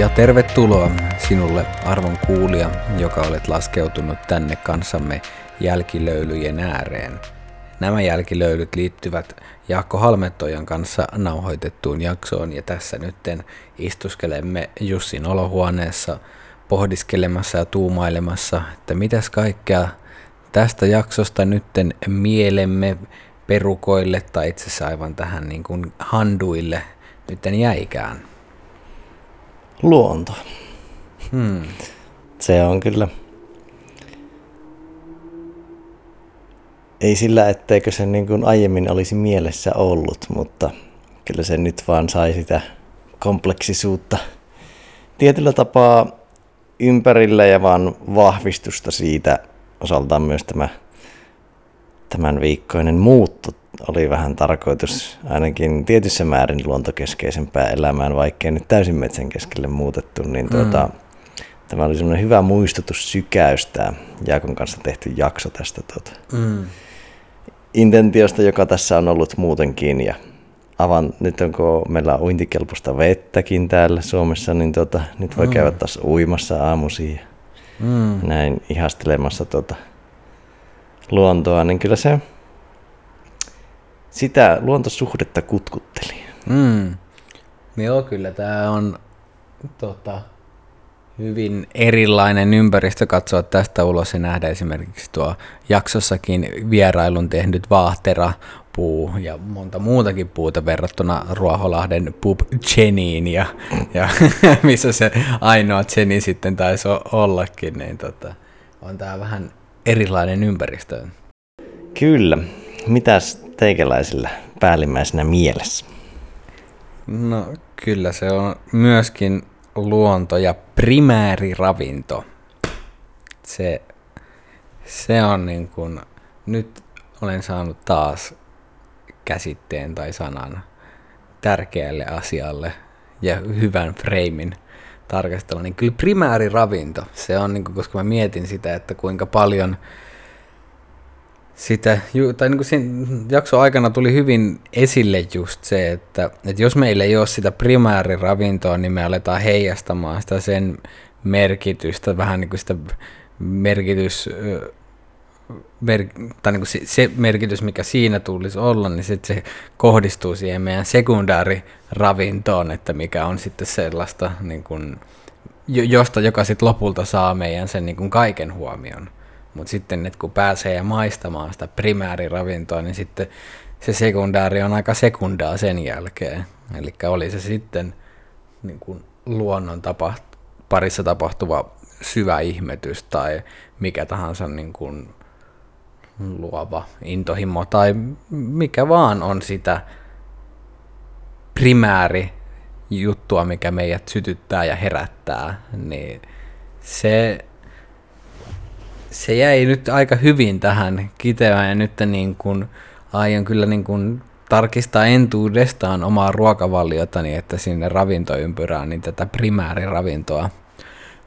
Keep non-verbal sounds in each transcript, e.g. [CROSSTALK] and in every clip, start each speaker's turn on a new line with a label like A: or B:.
A: Ja tervetuloa sinulle arvon kuulija, joka olet laskeutunut tänne kanssamme jälkilöylyjen ääreen. Nämä jälkilöylyt liittyvät Jaakko Halmettojan kanssa nauhoitettuun jaksoon ja tässä nytten istuskelemme Jussin olohuoneessa pohdiskelemassa ja tuumailemassa, että mitäs kaikkea tästä jaksosta nytten mielemme perukoille tai itse asiassa aivan tähän niin kuin handuille nytten jäikään.
B: Luonto.
A: Hmm.
B: Se on kyllä ei sillä, etteikö se niin kuin aiemmin olisi mielessä ollut, mutta kyllä se nyt vaan sai sitä kompleksisuutta tietyllä tapaa ympärillä ja vaan vahvistusta siitä osaltaan myös tämä tämän viikkoinen muutto oli vähän tarkoitus ainakin tietyssä määrin luontokeskeisempää elämään, vaikkei nyt täysin metsän keskelle muutettu, niin mm. tuota, tämä oli semmoinen hyvä muistutus sykäystä Jaakon kanssa tehty jakso tästä tuota, mm intentiosta, joka tässä on ollut muutenkin. Ja avan, nyt onko meillä on uintikelpoista vettäkin täällä Suomessa, niin tota, nyt voi mm. käydä taas uimassa aamuisin mm. näin ihastelemassa tota luontoa, niin kyllä se sitä luontosuhdetta kutkutteli.
A: Mm. Joo, kyllä tämä on tota, hyvin erilainen ympäristö katsoa tästä ulos ja nähdä esimerkiksi tuo jaksossakin vierailun tehnyt vaahtera puu ja monta muutakin puuta verrattuna Ruoholahden pub Jeniin ja, ja [LAUGHS] missä se ainoa Jenny sitten taisi ollakin, niin tota, on tämä vähän erilainen ympäristö.
B: Kyllä. Mitäs teikäläisillä päällimmäisenä mielessä?
A: No kyllä se on myöskin luonto ja primääriravinto. Se, se on niin kuin, nyt olen saanut taas käsitteen tai sanan tärkeälle asialle ja hyvän freimin tarkastella, niin kyllä primääriravinto, se on, niin kuin, koska mä mietin sitä, että kuinka paljon sitä, tai niin kuin sen jakso aikana tuli hyvin esille just se, että, että jos meillä ei ole sitä primääriravintoa, niin me aletaan heijastamaan sitä sen merkitystä, vähän niin kuin sitä merkitys, mer, tai niin kuin se, se merkitys, mikä siinä tulisi olla, niin sitten se kohdistuu siihen meidän sekundääriravintoon, että mikä on sitten sellaista, niin kuin, josta joka sitten lopulta saa meidän sen niin kuin kaiken huomion. Mutta sitten, että kun pääsee maistamaan sitä primääriravintoa, niin sitten se sekundääri on aika sekundaa sen jälkeen. Eli oli se sitten niin kuin luonnon tapaht- parissa tapahtuva syvä ihmetys tai mikä tahansa niin kuin luova intohimo tai mikä vaan on sitä primääri juttua, mikä meidät sytyttää ja herättää, niin se se jäi nyt aika hyvin tähän kitevään ja nyt niin kuin aion kyllä niin kuin tarkistaa entuudestaan omaa ruokavaliotani, että sinne ravintoympyrään niin tätä primääriravintoa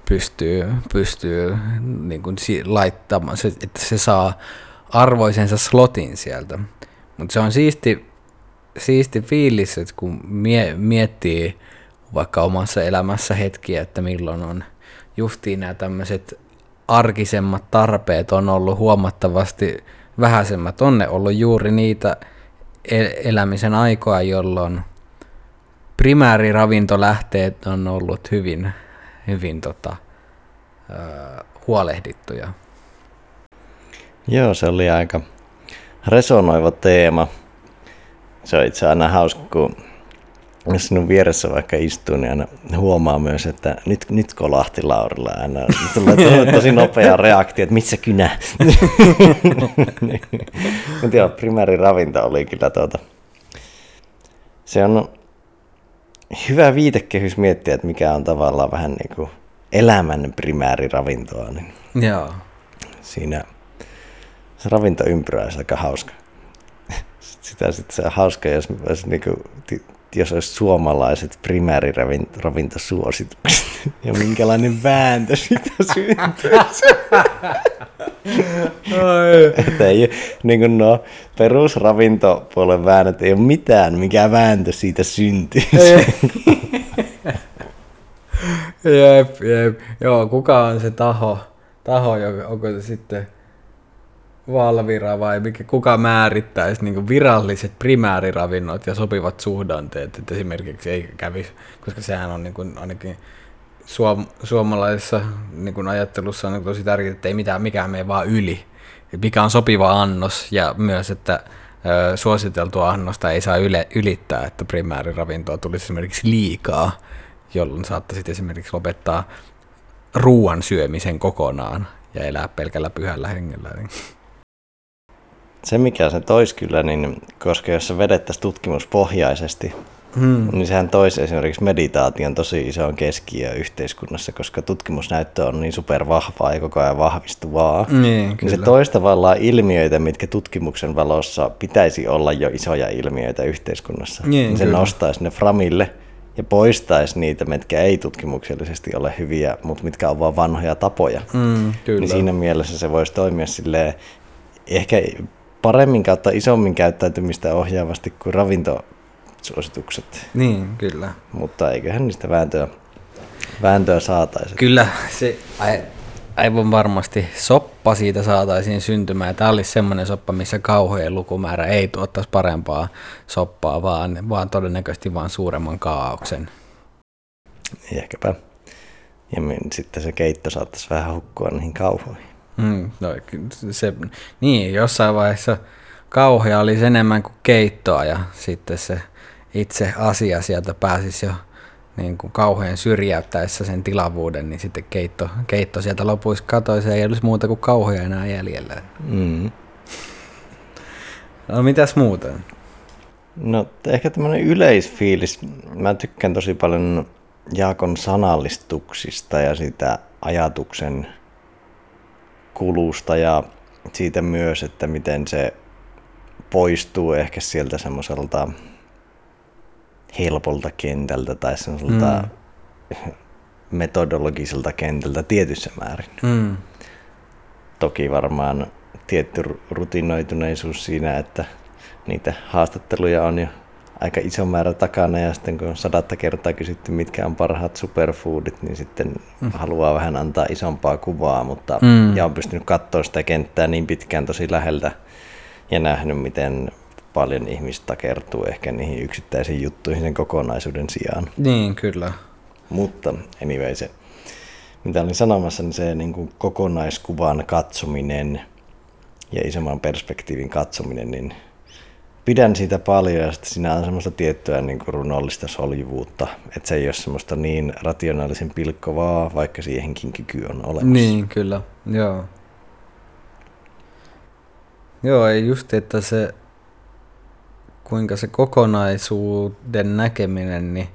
A: pystyy, pystyy niin kuin laittamaan, että se saa arvoisensa slotin sieltä. Mutta se on siisti, siisti fiilis, että kun mie, miettii vaikka omassa elämässä hetkiä, että milloin on justiin nämä tämmöiset arkisemmat tarpeet on ollut huomattavasti vähäisemmät. On ne ollut juuri niitä elämisen aikoja, jolloin primääriravintolähteet on ollut hyvin, hyvin tota, huolehdittuja.
B: Joo, se oli aika resonoiva teema. Se on itse aina hauska, kun sinun vieressä vaikka istuu, niin aina huomaa myös, että nyt, nyt kolahti Laurilla aina. Tulee tosi nopea reaktio, että missä kynä. Mutta joo, ravinto oli kyllä tuota. Se on hyvä viitekehys miettiä, että mikä on tavallaan vähän niin kuin elämän primääriravintoa. Niin
A: joo.
B: Siinä se ravintoympyrä olisi aika hauska. [LAUGHS] Sitä sitten se on hauska, jos, jos niin kuin jos olisi suomalaiset primääriravintosuositukset [LAUGHS] ja minkälainen vääntö siitä syntyisi. [LAUGHS] että ei, niin kuin no, perusravintopuolen väännöt ei ole mitään, mikä vääntö siitä syntyy. [LAUGHS]
A: Jep, jep. Joo, kuka on se taho, taho joka, onko se sitten Valvira vai mikä, kuka määrittäisi niin viralliset primääriravinnot ja sopivat suhdanteet, että esimerkiksi ei kävisi, koska sehän on niin kuin, ainakin suom, suomalaisessa niin kuin ajattelussa on tosi tärkeää, että ei mitään, mikään mene vaan yli, mikä on sopiva annos ja myös, että ö, suositeltua annosta ei saa yle, ylittää, että primääriravintoa tulisi esimerkiksi liikaa, jolloin saattaisi esimerkiksi lopettaa ruoan syömisen kokonaan ja elää pelkällä pyhällä hengellä. Niin.
B: Se mikä se tois kyllä, niin koska jos se vedettäisiin tutkimuspohjaisesti, Hmm. Niin sehän toisi esimerkiksi meditaation tosi isoon keskiö yhteiskunnassa, koska tutkimusnäyttö on niin supervahvaa ja koko ajan vahvistuvaa.
A: Niin,
B: niin se toisi tavallaan ilmiöitä, mitkä tutkimuksen valossa pitäisi olla jo isoja ilmiöitä yhteiskunnassa. Niin, niin se kyllä. nostaisi ne framille ja poistaisi niitä, mitkä ei tutkimuksellisesti ole hyviä, mutta mitkä on vain vanhoja tapoja.
A: Mm, kyllä.
B: Niin siinä mielessä se voisi toimia silleen, ehkä paremmin kautta isommin käyttäytymistä ohjaavasti kuin ravintosuositukset.
A: Niin, kyllä.
B: Mutta eiköhän niistä vääntöä, vääntöä saataisi.
A: Kyllä, se aivan varmasti soppa siitä saataisiin syntymään. Tämä olisi semmoinen soppa, missä kauhojen lukumäärä ei tuottaisi parempaa soppaa, vaan, vaan todennäköisesti vain suuremman kaauksen.
B: Ehkäpä. Ja sitten se keitto saattaisi vähän hukkua niihin kauhoihin.
A: Mm, no, se, niin, jossain vaiheessa kauhea olisi enemmän kuin keittoa ja sitten se itse asia sieltä pääsisi jo niin kuin kauhean syrjäyttäessä sen tilavuuden, niin sitten keitto, keitto sieltä lopuisi katoisi ei olisi muuta kuin kauheja enää jäljellä.
B: Mm.
A: No mitäs muuta?
B: No ehkä tämmöinen yleisfiilis. Mä tykkään tosi paljon Jaakon sanallistuksista ja sitä ajatuksen kulusta ja siitä myös, että miten se poistuu ehkä sieltä semmoiselta helpolta kentältä tai semmoiselta mm. [LAUGHS] metodologiselta kentältä tietyssä määrin.
A: Mm.
B: Toki varmaan tietty rutinoituneisuus siinä, että niitä haastatteluja on jo aika iso määrä takana ja sitten kun on sadatta kertaa kysytty, mitkä on parhaat superfoodit, niin sitten mm. haluaa vähän antaa isompaa kuvaa, mutta mm. ja on pystynyt katsoa sitä kenttää niin pitkään tosi läheltä ja nähnyt, miten paljon ihmistä kertuu ehkä niihin yksittäisiin juttuihin sen kokonaisuuden sijaan.
A: Niin, kyllä.
B: Mutta anyway, se, mitä olin sanomassa, niin se niin kuin kokonaiskuvan katsominen ja isomman perspektiivin katsominen, niin pidän siitä paljon ja sitten siinä on semmoista tiettyä niin kuin runollista soljuvuutta, että se ei ole semmoista niin rationaalisen pilkkovaa, vaikka siihenkin kyky on olemassa.
A: Niin, kyllä, joo. Joo, ei just, että se kuinka se kokonaisuuden näkeminen, niin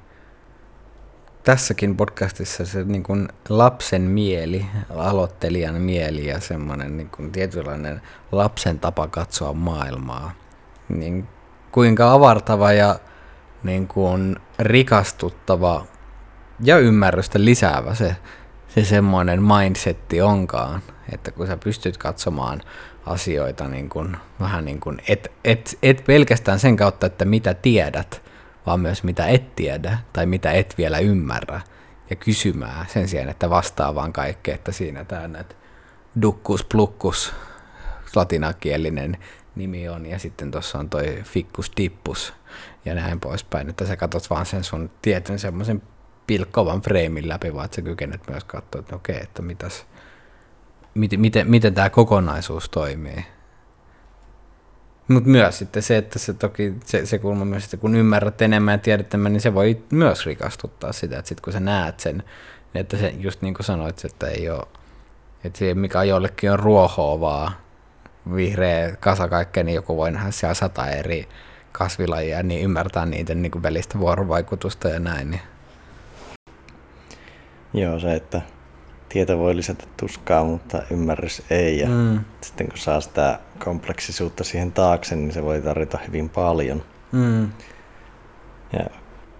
A: tässäkin podcastissa se niin kuin lapsen mieli, aloittelijan mieli ja semmoinen niin kuin tietynlainen lapsen tapa katsoa maailmaa, niin kuinka avartava ja niin kuin rikastuttava ja ymmärrystä lisäävä se, se semmoinen mindsetti onkaan, että kun sä pystyt katsomaan asioita niin kuin, vähän niin kuin, et, et, et pelkästään sen kautta, että mitä tiedät, vaan myös mitä et tiedä tai mitä et vielä ymmärrä ja kysymään sen sijaan, että vastaa vaan kaikkea, että siinä tämä dukkus plukkus latinakielinen nimi on ja sitten tuossa on toi fikkus dippus ja näin poispäin, että sä katsot vaan sen sun tietyn semmoisen pilkkovan freimin läpi, vaan että sä kykenet myös katsoa, että okei, että mitäs, miten, miten, miten tämä kokonaisuus toimii. Mutta myös sitten se, että se toki se, se kulma myös, että kun ymmärrät enemmän ja tiedät enemmän, niin se voi myös rikastuttaa sitä, että sitten kun sä näet sen, että se just niin kuin sanoit, että ei ole, että se mikä jollekin on ruohoa vaan vihreä kasa kaikkea, niin joku voi nähdä siellä sata eri kasvilajia, niin ymmärtää niiden niin kuin välistä vuorovaikutusta ja näin. Niin.
B: Joo, se, että tieto voi lisätä tuskaa, mutta ymmärrys ei. Ja mm. sitten kun saa sitä kompleksisuutta siihen taakse, niin se voi tarjota hyvin paljon.
A: Mm.
B: Ja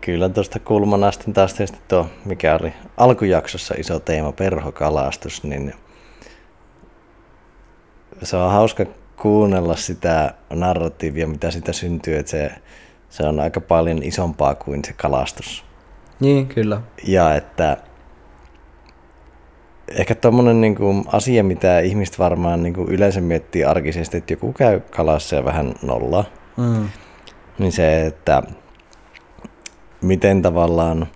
B: kyllä tuosta kulmana sitten taas tietysti tuo, mikä oli alkujaksossa iso teema, perhokalastus, niin se on hauska kuunnella sitä narratiivia, mitä sitä syntyy, että se, se on aika paljon isompaa kuin se kalastus.
A: Niin, kyllä.
B: Ja että ehkä tuommoinen niin kuin asia, mitä ihmiset varmaan niin kuin yleensä miettii arkisesti, että joku käy kalassa ja vähän nollaa,
A: Mm.
B: niin se, että miten tavallaan,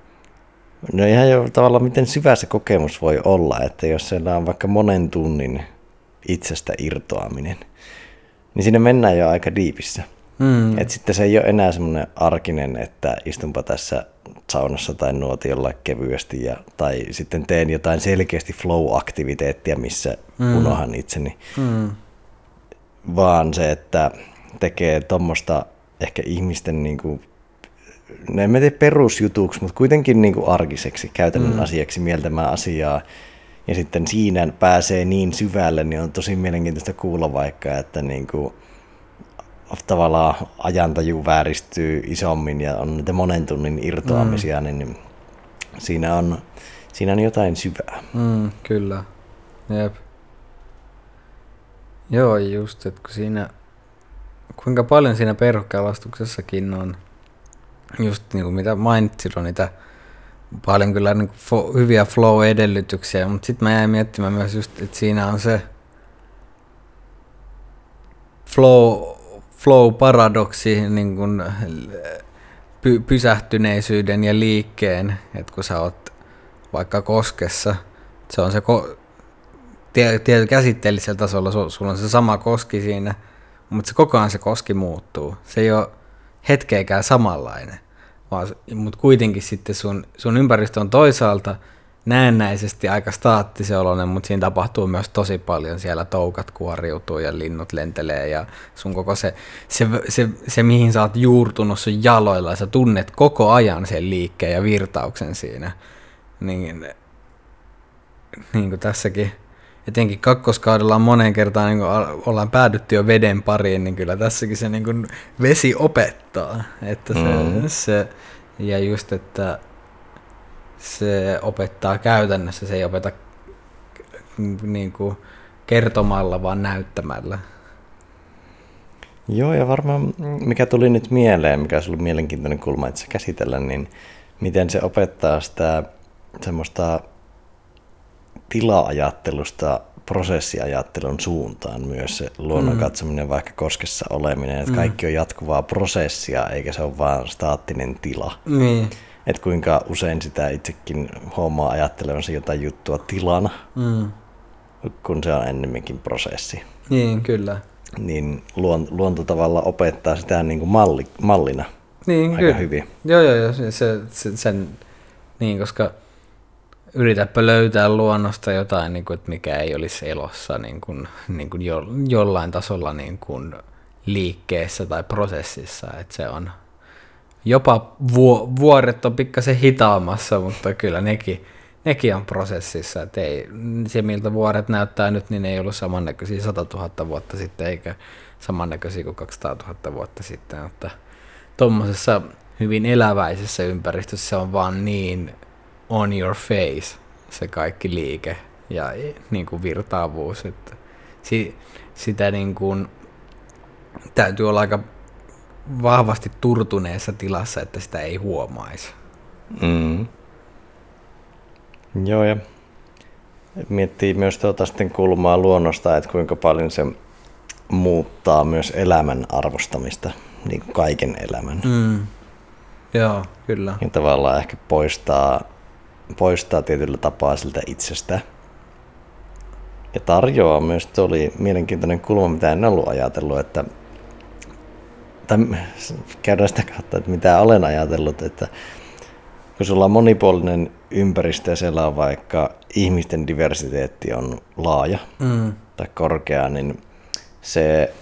B: no ihan jo tavallaan miten syvä se kokemus voi olla, että jos siellä on vaikka monen tunnin itsestä irtoaminen, niin sinne mennään jo aika diipissä.
A: Mm.
B: Et sitten se ei ole enää semmoinen arkinen, että istunpa tässä saunassa tai nuotiolla kevyesti ja, tai sitten teen jotain selkeästi flow-aktiviteettia, missä mm. unohan itseni,
A: Mm.
B: vaan se, että tekee tuommoista ehkä ihmisten niin kuin, no en mä tiedä perusjutuksi, mutta kuitenkin niin kuin arkiseksi, käytännön mm. asiaksi mieltämään asiaa. Ja sitten siinä pääsee niin syvälle, niin on tosi mielenkiintoista kuulla vaikka, että niin kuin, tavallaan ajantaju vääristyy isommin ja on niitä monen tunnin irtoamisia, mm. niin siinä on, siinä on jotain syvää.
A: Mm, kyllä. Jep. Joo, just, että kun siinä, kuinka paljon siinä perhokalastuksessakin on, just niin kuin mitä mainitsit, on niitä paljon kyllä niin fo, hyviä flow-edellytyksiä, mutta sitten mä jäin miettimään myös just, että siinä on se flow, flow-paradoksi niin kuin py, pysähtyneisyyden ja liikkeen, että kun sä oot vaikka koskessa, se on se ko- tie- tie- käsitteellisellä tasolla, su- sulla on se sama koski siinä, mutta se koko ajan se koski muuttuu. Se ei ole hetkeäkään samanlainen, vaan, mutta kuitenkin sitten sun, sun ympäristö on toisaalta näennäisesti aika staattisen oloinen, mutta siinä tapahtuu myös tosi paljon. Siellä toukat kuoriutuu ja linnut lentelee ja sun koko se, se, se, se mihin sä oot juurtunut sun jaloilla, sä tunnet koko ajan sen liikkeen ja virtauksen siinä. Niin, niin kuin tässäkin, etenkin kakkoskaudella on moneen kertaan, niin ollaan päädytty jo veden pariin, niin kyllä tässäkin se niin kuin vesi opettaa. Että se, mm. se, ja just, että se opettaa käytännössä, se ei opeta niin kuin kertomalla, vaan näyttämällä.
B: Joo, ja varmaan mikä tuli nyt mieleen, mikä olisi ollut mielenkiintoinen kulma itse käsitellä, niin miten se opettaa sitä semmoista tila-ajattelusta prosessiajattelun suuntaan myös se luonnon mm. katsominen, vaikka koskessa oleminen, että mm. kaikki on jatkuvaa prosessia, eikä se ole vaan staattinen tila.
A: Niin.
B: Että kuinka usein sitä itsekin hommaa ajattelevansa jotain juttua tilana,
A: Mm.
B: kun se on ennemminkin prosessi.
A: Niin, kyllä.
B: Niin luon, luonto tavalla opettaa sitä niin kuin malli, mallina
A: Niin,
B: aika
A: kyllä.
B: hyvin.
A: Joo, joo, joo. Se, se, sen, niin, koska yritäpä löytää luonnosta jotain, niin kuin, että mikä ei olisi elossa niin kuin, niin kuin jo, jollain tasolla niin kuin liikkeessä tai prosessissa. Että se on jopa vuo, vuoret on pikkasen hitaammassa, mutta kyllä nekin, nekin on prosessissa. Että ei, se, miltä vuoret näyttää nyt, niin ei ollut samannäköisiä 100 000 vuotta sitten, eikä samannäköisiä kuin 200 000 vuotta sitten. Että tuommoisessa hyvin eläväisessä ympäristössä se on vaan niin on your face se kaikki liike ja niin kuin virtaavuus. Että si, sitä niin kuin, täytyy olla aika vahvasti turtuneessa tilassa, että sitä ei huomaisi.
B: Mm. Joo, ja miettii myös tuota sitten kulmaa luonnosta, että kuinka paljon se muuttaa myös elämän arvostamista, niin kuin kaiken elämän.
A: Mm. Joo, kyllä.
B: Ja tavallaan ehkä poistaa, poistaa tietyllä tapaa siltä itsestä. Ja tarjoaa myös, tuo oli mielenkiintoinen kulma, mitä en ollut ajatellut, että tai käydään sitä kautta, että mitä olen ajatellut, että kun sulla on monipuolinen ympäristö ja siellä on vaikka ihmisten diversiteetti on laaja
A: Mm.
B: tai korkea, niin se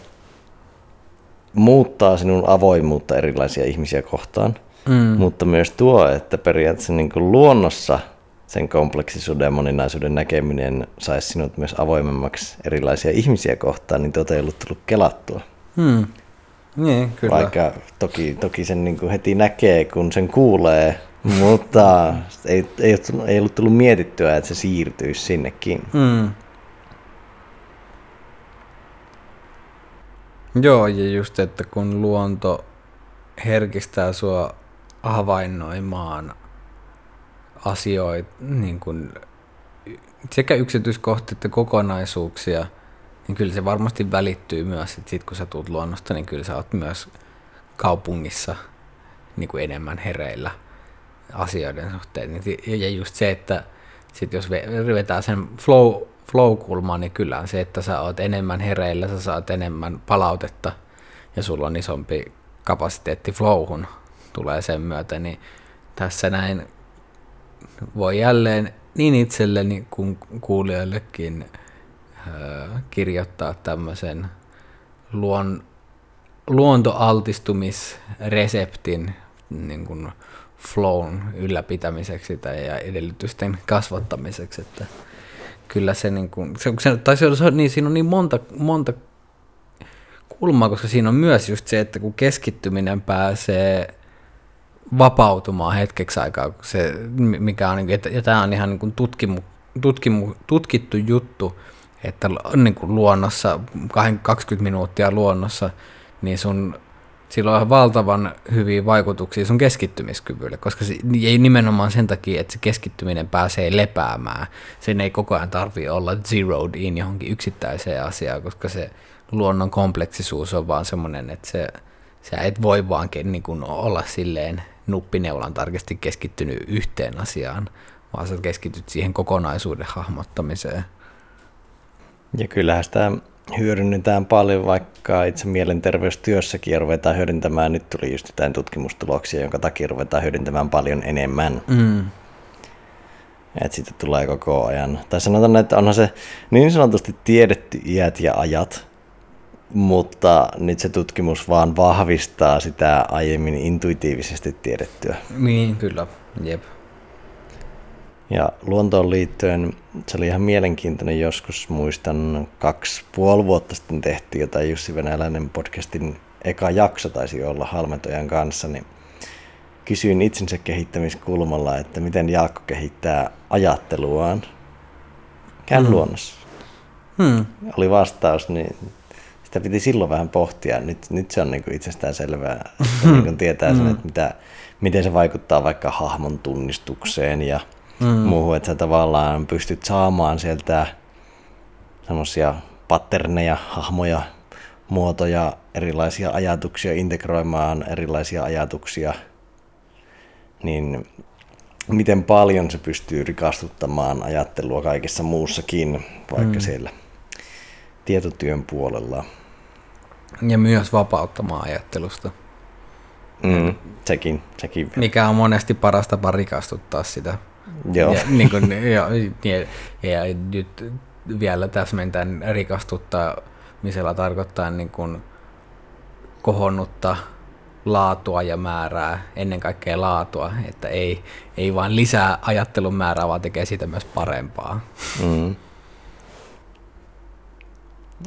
B: muuttaa sinun avoimuutta erilaisia ihmisiä kohtaan,
A: Mm.
B: mutta myös tuo, että periaatteessa niin kuin luonnossa sen kompleksisuuden ja moninaisuuden näkeminen saisi sinut myös avoimemmaksi erilaisia ihmisiä kohtaan, niin tuota ei ollut tullut kelattua.
A: Mm. Niin, kyllä.
B: Vaikka toki, toki sen niin kuin heti näkee, kun sen kuulee, mutta ei, ei, ole tullut- ei ollut tullut mietittyä, että se siirtyisi sinnekin.
A: Mm. Joo, ja just, että kun luonto herkistää sua havainnoimaan asioita, niin kuin sekä yksityiskohtia että kokonaisuuksia, niin kyllä se varmasti välittyy myös, että sit kun sä tulet luonnosta, niin kyllä sä oot myös kaupungissa niin kuin enemmän hereillä asioiden suhteen. Niin ja just se, että sit jos vetää sen flow, flow-kulmaan, niin kyllä se, että sä oot enemmän hereillä, sä saat enemmän palautetta ja sulla on isompi kapasiteetti flowhun tulee sen myötä, niin tässä näin voi jälleen niin itselleni kuin kuulijoillekin kirjoittaa tämmöisen luon, luontoaltistumisreseptin niin kuin flown ylläpitämiseksi tai ja edellytysten kasvattamiseksi, että kyllä se, niin kuin, se, se tai se, se, niin siinä on niin monta, monta kulmaa, koska siinä on myös just se, että kun keskittyminen pääsee vapautumaan hetkeksi aikaa, se, mikä on, niinku, ja tämä on ihan niin kuin tutkimu, tutkimu, tutkittu juttu, että niin kuin luonnossa, 20 minuuttia luonnossa, niin sun sillä on valtavan hyviä vaikutuksia sun keskittymiskyvylle, koska se ei nimenomaan sen takia, että se keskittyminen pääsee lepäämään. Sen ei koko ajan tarvi olla zeroed in johonkin yksittäiseen asiaan, koska se luonnon kompleksisuus on vaan semmoinen, että se, sä et voi vaan niin kuin olla silleen nuppineulan tarkasti keskittynyt yhteen asiaan, vaan sä keskityt siihen kokonaisuuden hahmottamiseen.
B: Ja kyllähän sitä hyödynnetään paljon, vaikka itse mielenterveystyössäkin ruvetaan hyödyntämään. Nyt tuli just jotain tutkimustuloksia, jonka takia ruvetaan hyödyntämään paljon enemmän. Mm. Että sitten tulee koko ajan. Tai sanotaan, että onhan se niin sanotusti tiedetty iät ja ajat, mutta nyt se tutkimus vaan vahvistaa sitä aiemmin intuitiivisesti tiedettyä.
A: Niin, kyllä. Jep.
B: Ja luontoon liittyen se oli ihan mielenkiintoinen joskus, muistan kaksi puoli vuotta sitten tehtiin jotain Jussi Venäläinen podcastin eka jakso taisi olla Halmetojan kanssa, niin kysyin itsensä kehittämiskulmalla, että miten Jaakko kehittää ajatteluaan. Käyn mm. luonnossa. Hmm. Oli vastaus, niin sitä piti silloin vähän pohtia. Nyt, nyt se on niin kuin itsestään selvää, [LAUGHS] niin kuin tietää sen, hmm. että mitä, miten se vaikuttaa vaikka hahmon tunnistukseen ja mm. muuhun, että sä tavallaan pystyt saamaan sieltä semmoisia patterneja, hahmoja, muotoja, erilaisia ajatuksia, integroimaan erilaisia ajatuksia, niin miten paljon se pystyy rikastuttamaan ajattelua kaikessa muussakin, vaikka mm. siellä tietotyön puolella.
A: Ja myös vapauttamaan ajattelusta.
B: Mm, sekin, sekin.
A: Mikä on monesti paras tapa rikastuttaa sitä.
B: Joo.
A: Ja, niin kuin, [LAUGHS] ja, ja, ja nyt vielä täsmentän rikastuttaa, misellä tarkoittaa niin kuin kohonnutta laatua ja määrää, ennen kaikkea laatua, että ei, ei vain lisää ajattelun määrää, vaan tekee siitä myös parempaa. Mm.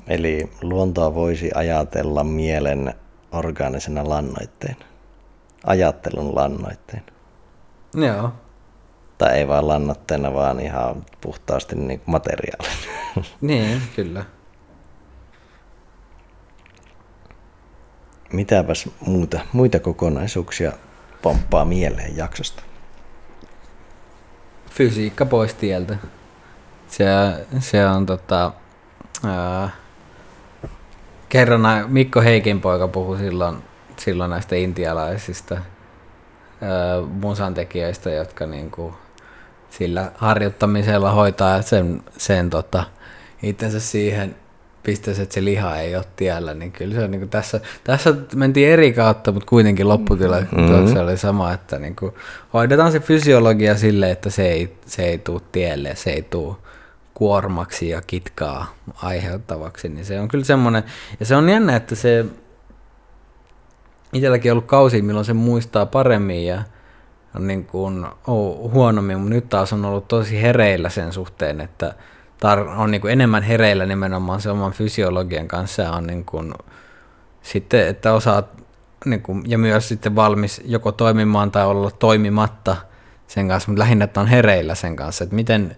B: Eli luontoa voisi ajatella mielen orgaanisena lannoitteen, ajattelun lannoitteen.
A: Joo.
B: Tai ei vaan lannoitteena, vaan ihan puhtaasti niin materiaalina. [LAUGHS]
A: Niin, kyllä.
B: Mitäpäs muuta, muita kokonaisuuksia pomppaa mieleen jaksosta?
A: Fysiikka pois tieltä. Se, se on tota, ää, kerran Mikko Heikin poika puhui silloin, silloin näistä intialaisista musantekijöistä, jotka niinku sillä harjoittamisella hoitaa sen, sen tota, itsensä siihen pisteeseen, että se liha ei ole tiellä, niin kyllä se on niin kuin tässä, tässä mentiin eri kautta, mutta kuitenkin lopputila mm-hmm. se oli sama, että niin kuin hoidetaan se fysiologia sille, että se ei, se ei tule tielle, se ei tule kuormaksi ja kitkaa aiheuttavaksi, niin se on kyllä semmoinen, ja se on jännä, että se itselläkin ollut kausi, milloin se muistaa paremmin ja on niin kuin, oh, huonommin, mutta nyt taas on ollut tosi hereillä sen suhteen, että tar- on niin kuin enemmän hereillä nimenomaan se oman fysiologian kanssa ja on niin kuin, sitten, että osaat niin kuin, ja myös sitten valmis joko toimimaan tai olla toimimatta sen kanssa, mutta lähinnä, että on hereillä sen kanssa, että miten,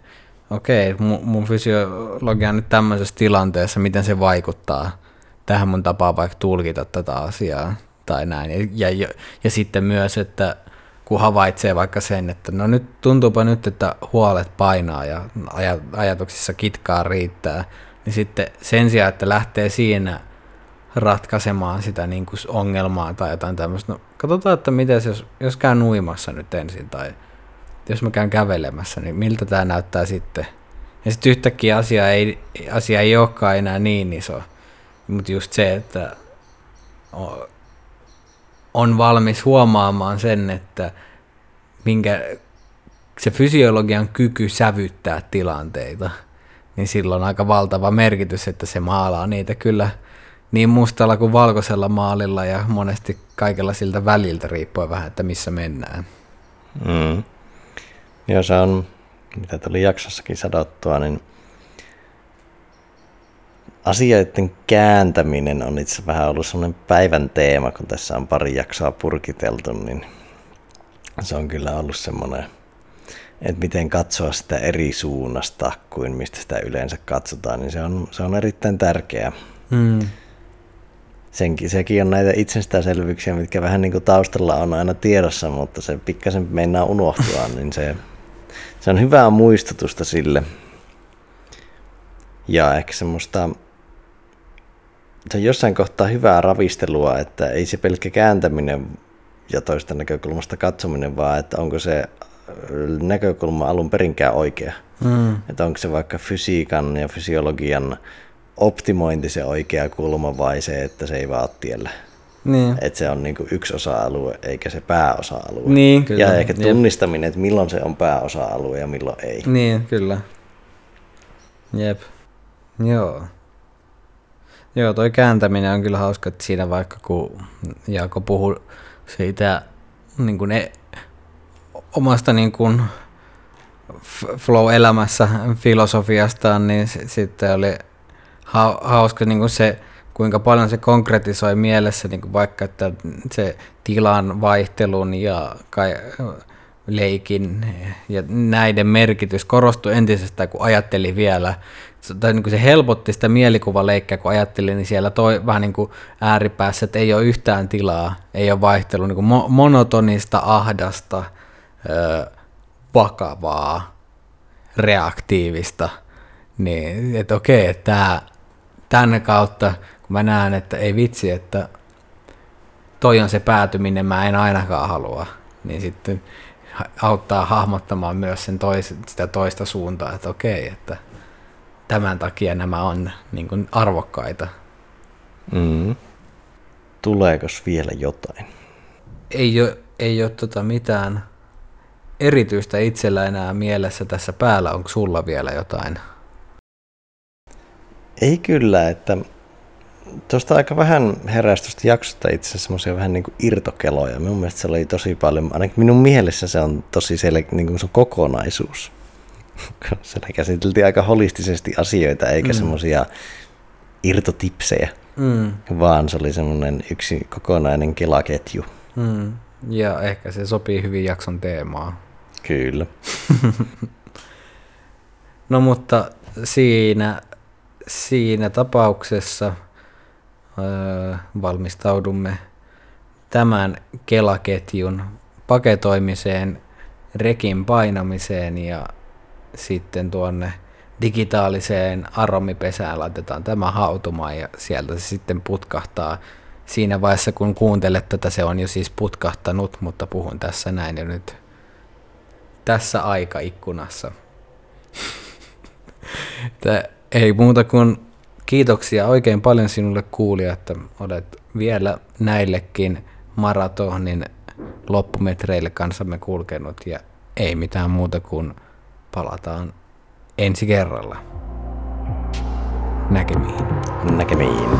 A: okei, mun, mun fysiologia on nyt tämmöisessä tilanteessa, miten se vaikuttaa tähän mun tapaan vaikka tulkita tätä asiaa tai näin. Ja, ja, ja sitten myös, että kun havaitsee vaikka sen, että no nyt tuntuupa nyt, että huolet painaa ja aj- ajatuksissa kitkaa riittää, niin sitten sen sijaan, että lähtee siinä ratkaisemaan sitä niin kuin ongelmaa tai jotain tämmöistä, no katsotaan, että miten jos, jos käyn nuimassa nyt ensin tai jos mä käyn kävelemässä, niin miltä tämä näyttää sitten. Ja sitten yhtäkkiä asia ei, asia ei olekaan enää niin iso, mutta just se, että on valmis huomaamaan sen, että minkä se fysiologian kyky sävyttää tilanteita, niin silloin on aika valtava merkitys, että se maalaa niitä kyllä niin mustalla kuin valkoisella maalilla ja monesti kaikella siltä väliltä riippuen vähän, että missä mennään.
B: Mm. Joo, se on, mitä tuli jaksossakin sadottua, niin asioiden kääntäminen on itse vähän ollut sellainen päivän teema, kun tässä on pari jaksoa purkiteltu, niin se on kyllä ollut semmoinen, että miten katsoa sitä eri suunnasta kuin mistä sitä yleensä katsotaan, niin se on, se on erittäin tärkeää. Mm. Senkin, sekin on näitä itsestäänselvyyksiä, mitkä vähän niin kuin taustalla on aina tiedossa, mutta se pikkasen meinaa unohtua, niin se, se on hyvää muistutusta sille. Ja ehkä semmoista se on jossain kohtaa hyvää ravistelua, että ei se pelkkä kääntäminen ja toista näkökulmasta katsominen, vaan että onko se näkökulma alun perinkään oikea. Mm. Että onko se vaikka fysiikan ja fysiologian optimointi se oikea kulma vai se, että se ei vaan tiellä. Niin. Että se on niinku yksi osa-alue eikä se pääosa-alue.
A: Niin, kyllä.
B: Ja ehkä tunnistaminen, että milloin se on pääosa-alue ja milloin ei.
A: Niin, kyllä. Jep. Joo. Joo, toi kääntäminen on kyllä hauska, että siinä vaikka kun Jaako puhui siitä niin kuin ne, omasta niin kuin flow-elämässä filosofiastaan, niin sitten oli ha- hauska niin kuin se, kuinka paljon se konkretisoi mielessä niin kuin vaikka, että se tilan vaihtelun ja kai, leikin ja näiden merkitys korostui entisestään, kun ajatteli vielä, tai niin kuin se helpotti sitä mielikuvaleikkiä, kun ajattelin, niin siellä toi vähän niin kuin ääripäässä, että ei ole yhtään tilaa, ei ole vaihtelua, niin kuin monotonista, ahdasta, vakavaa, reaktiivista, niin että okei, että tämä, tämän kautta, mä näen, että ei vitsi, että toi on se päätyminen, mä en ainakaan halua, niin sitten auttaa hahmottamaan myös sen tois, sitä toista suuntaa, että okei, että tämän takia nämä on niin kuin arvokkaita.
B: Mm. Tuleeko vielä jotain?
A: Ei ole, ei ole tota mitään erityistä itsellä enää mielessä tässä päällä. Onko sulla vielä jotain?
B: Ei kyllä, että tuosta aika vähän heräsi tuosta jaksosta itse asiassa semmoisia vähän niin kuin irtokeloja. Minun mielestä se oli tosi paljon, ainakin minun mielessä se on tosi sel- niin kuin se on kokonaisuus. [LAUGHS] Siellä käsiteltiin aika holistisesti asioita, eikä mm. semmoisia irtotipsejä, mm. vaan se oli semmoinen yksi kokonainen kelaketju.
A: Mm. Ja ehkä se sopii hyvin jakson teemaan.
B: Kyllä. [LAUGHS]
A: no mutta siinä, siinä tapauksessa valmistaudumme tämän kelaketjun paketoimiseen, rekin painamiseen ja sitten tuonne digitaaliseen aromipesään laitetaan tämä hautumaan ja sieltä se sitten putkahtaa. Siinä vaiheessa kun kuuntelet tätä, se on jo siis putkahtanut, mutta puhun tässä näin jo nyt tässä aikaikkunassa. [LAUGHS] ei muuta kuin kiitoksia oikein paljon sinulle kuulija, että olet vielä näillekin maratonin loppumetreille kanssamme kulkenut ja ei mitään muuta kuin palataan ensi kerralla. Näkemiin.
B: Näkemiin.